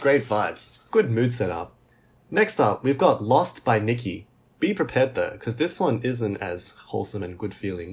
great vibes. Good mood setup. Next up, we've got Lost by Nikki. Be prepared though, because this one isn't as wholesome and good feeling.